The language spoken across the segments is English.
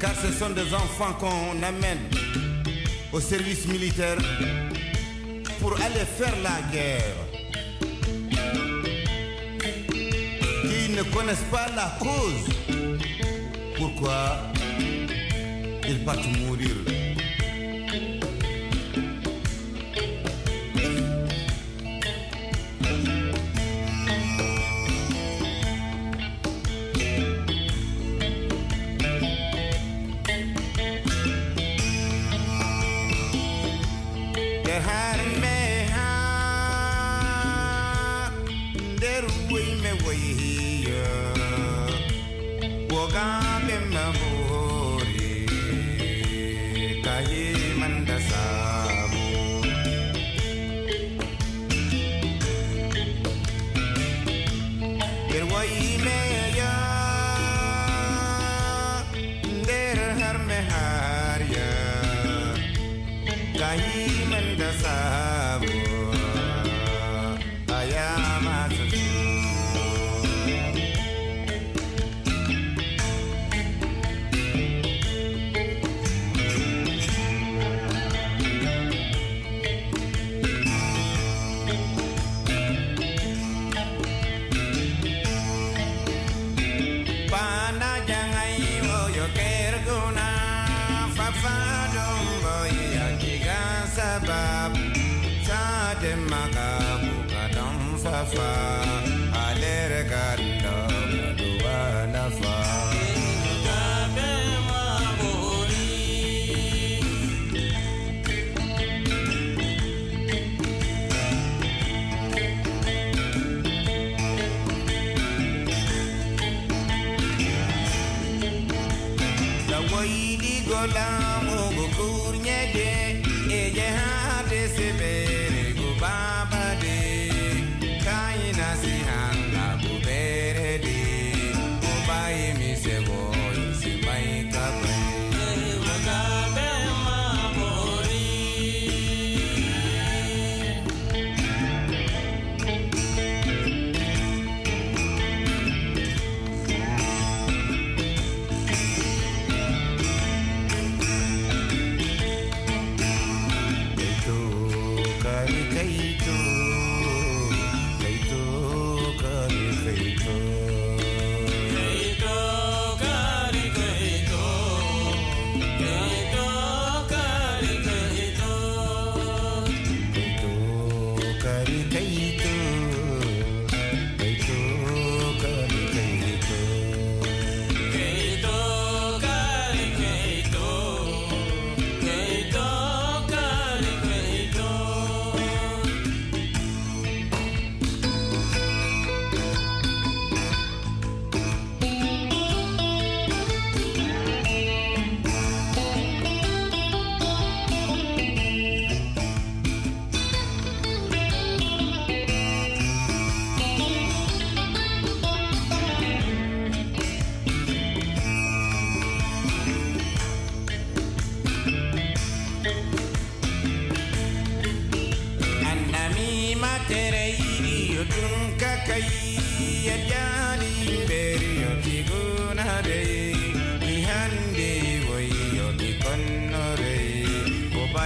Car ce sont des enfants qu'on amène au service militaire pour aller faire la guerre. Qui ne connaissent pas la cause. Pourquoi? Ils partent mourir mi se voy si mai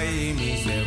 kape.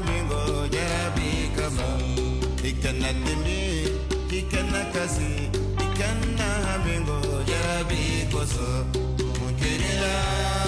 mingo jarabikama ikana temi ikana kasi ikana mingo jarabikoso mukerila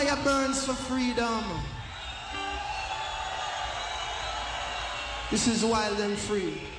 fire burns for freedom. This is wild and free.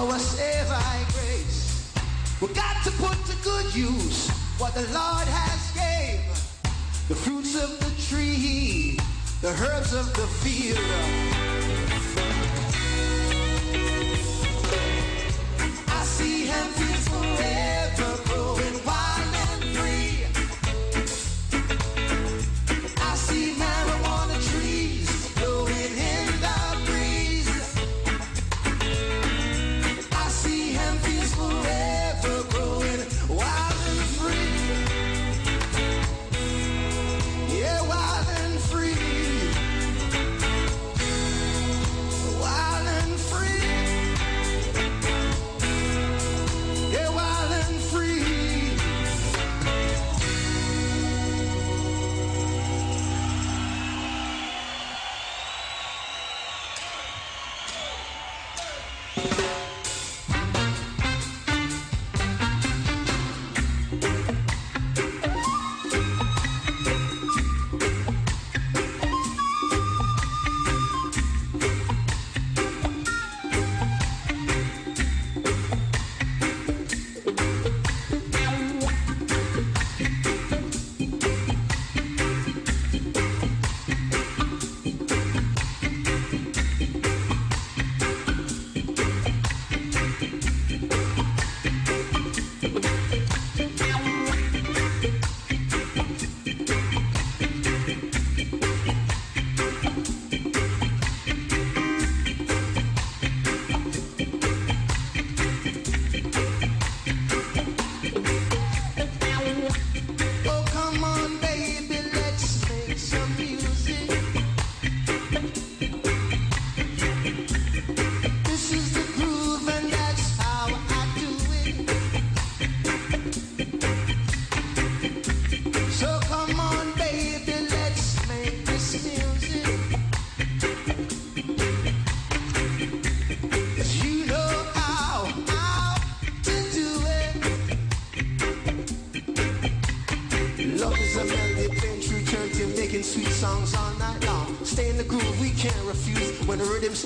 Oh,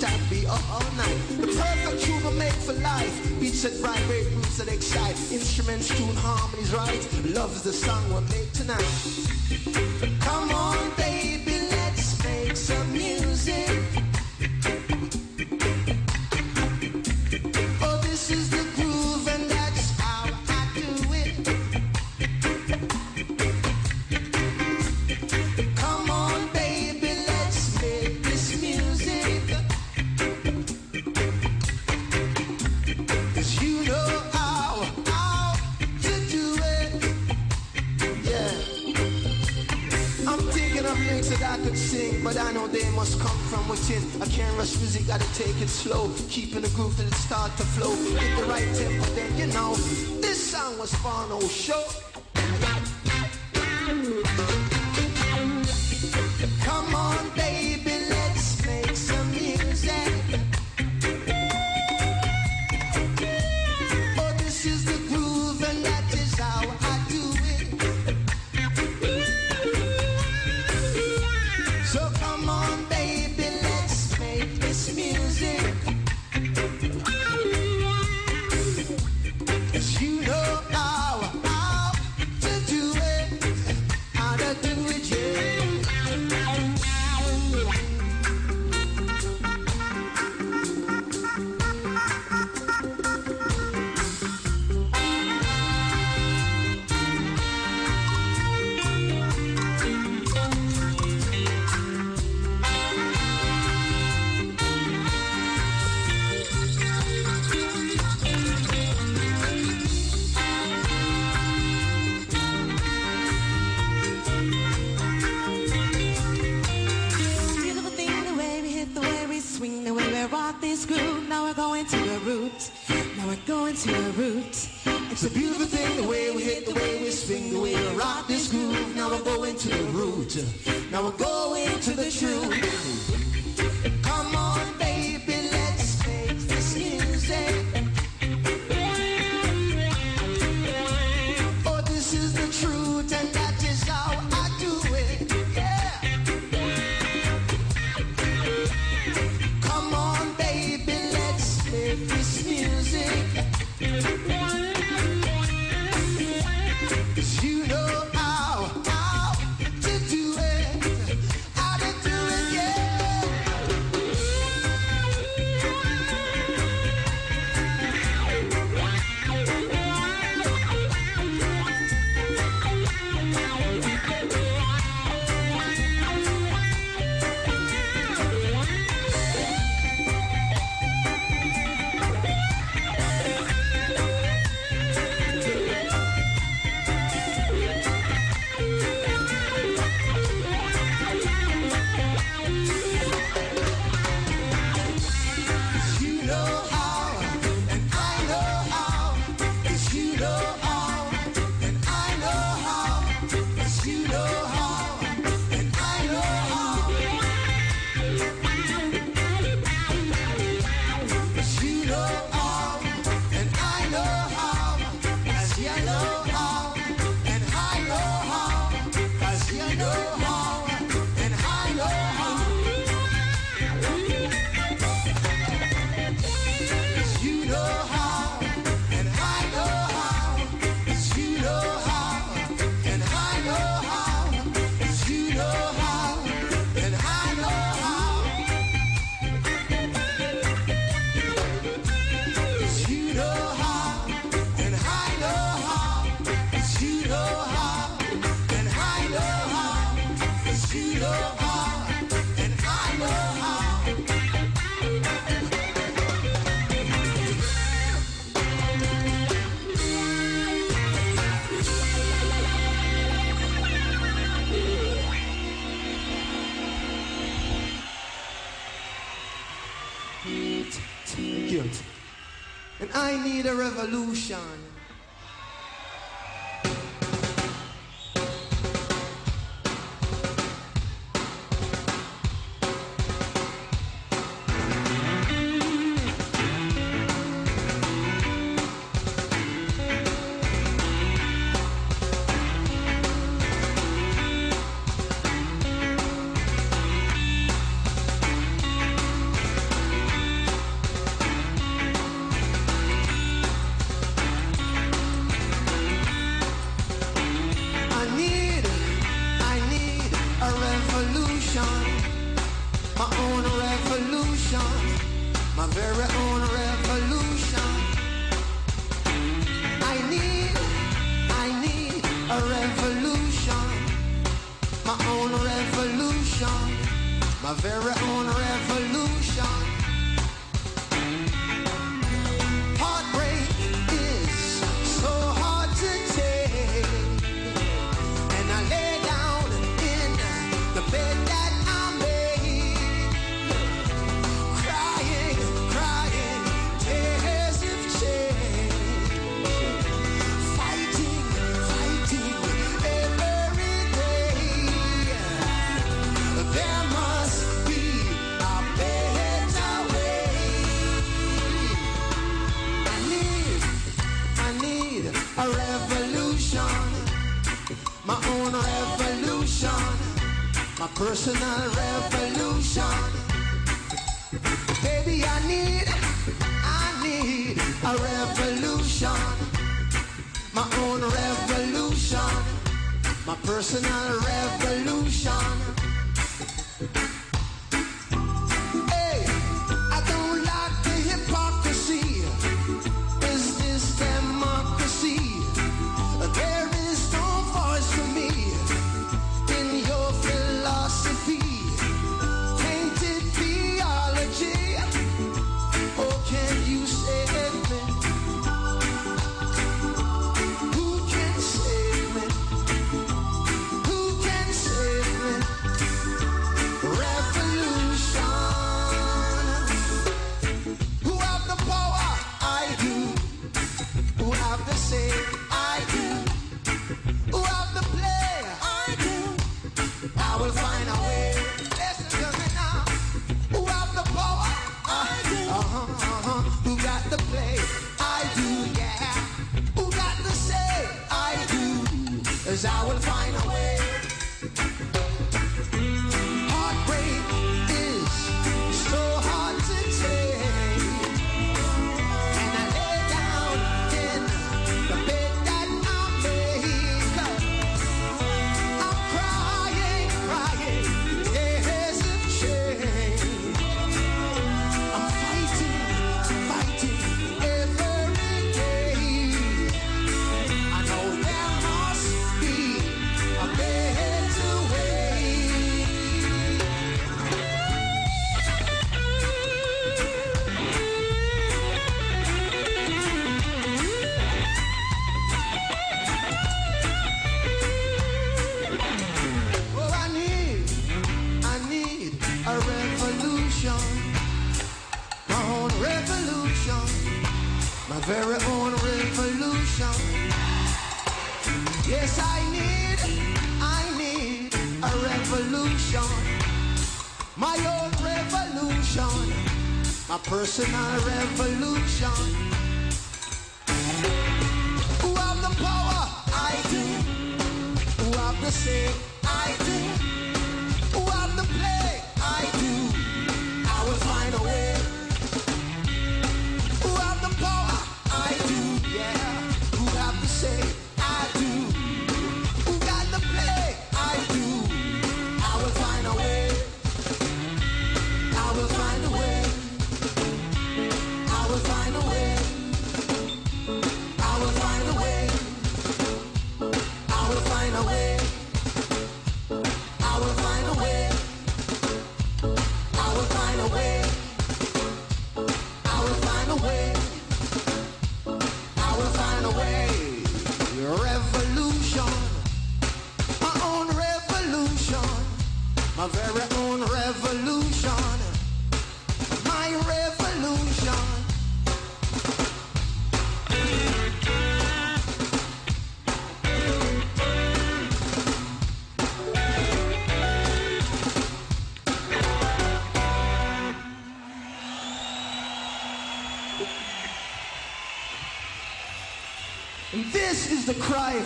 time, be up all night. The perfect tune will make for life. Beats that vibrate, roots that excite. Instruments tune harmonies right. Love is the song we'll make tonight. Come on, baby. deep in the groove till it start to flow. Get the right tempo, then you know this song was fun, oh, no show. very own revolution. I need, I need a revolution. My own revolution. My very own revolution. personal revolution. Baby, I need, I need a revolution. My own revolution. My personal revolution.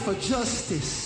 for justice.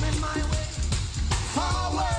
coming my way. Forward.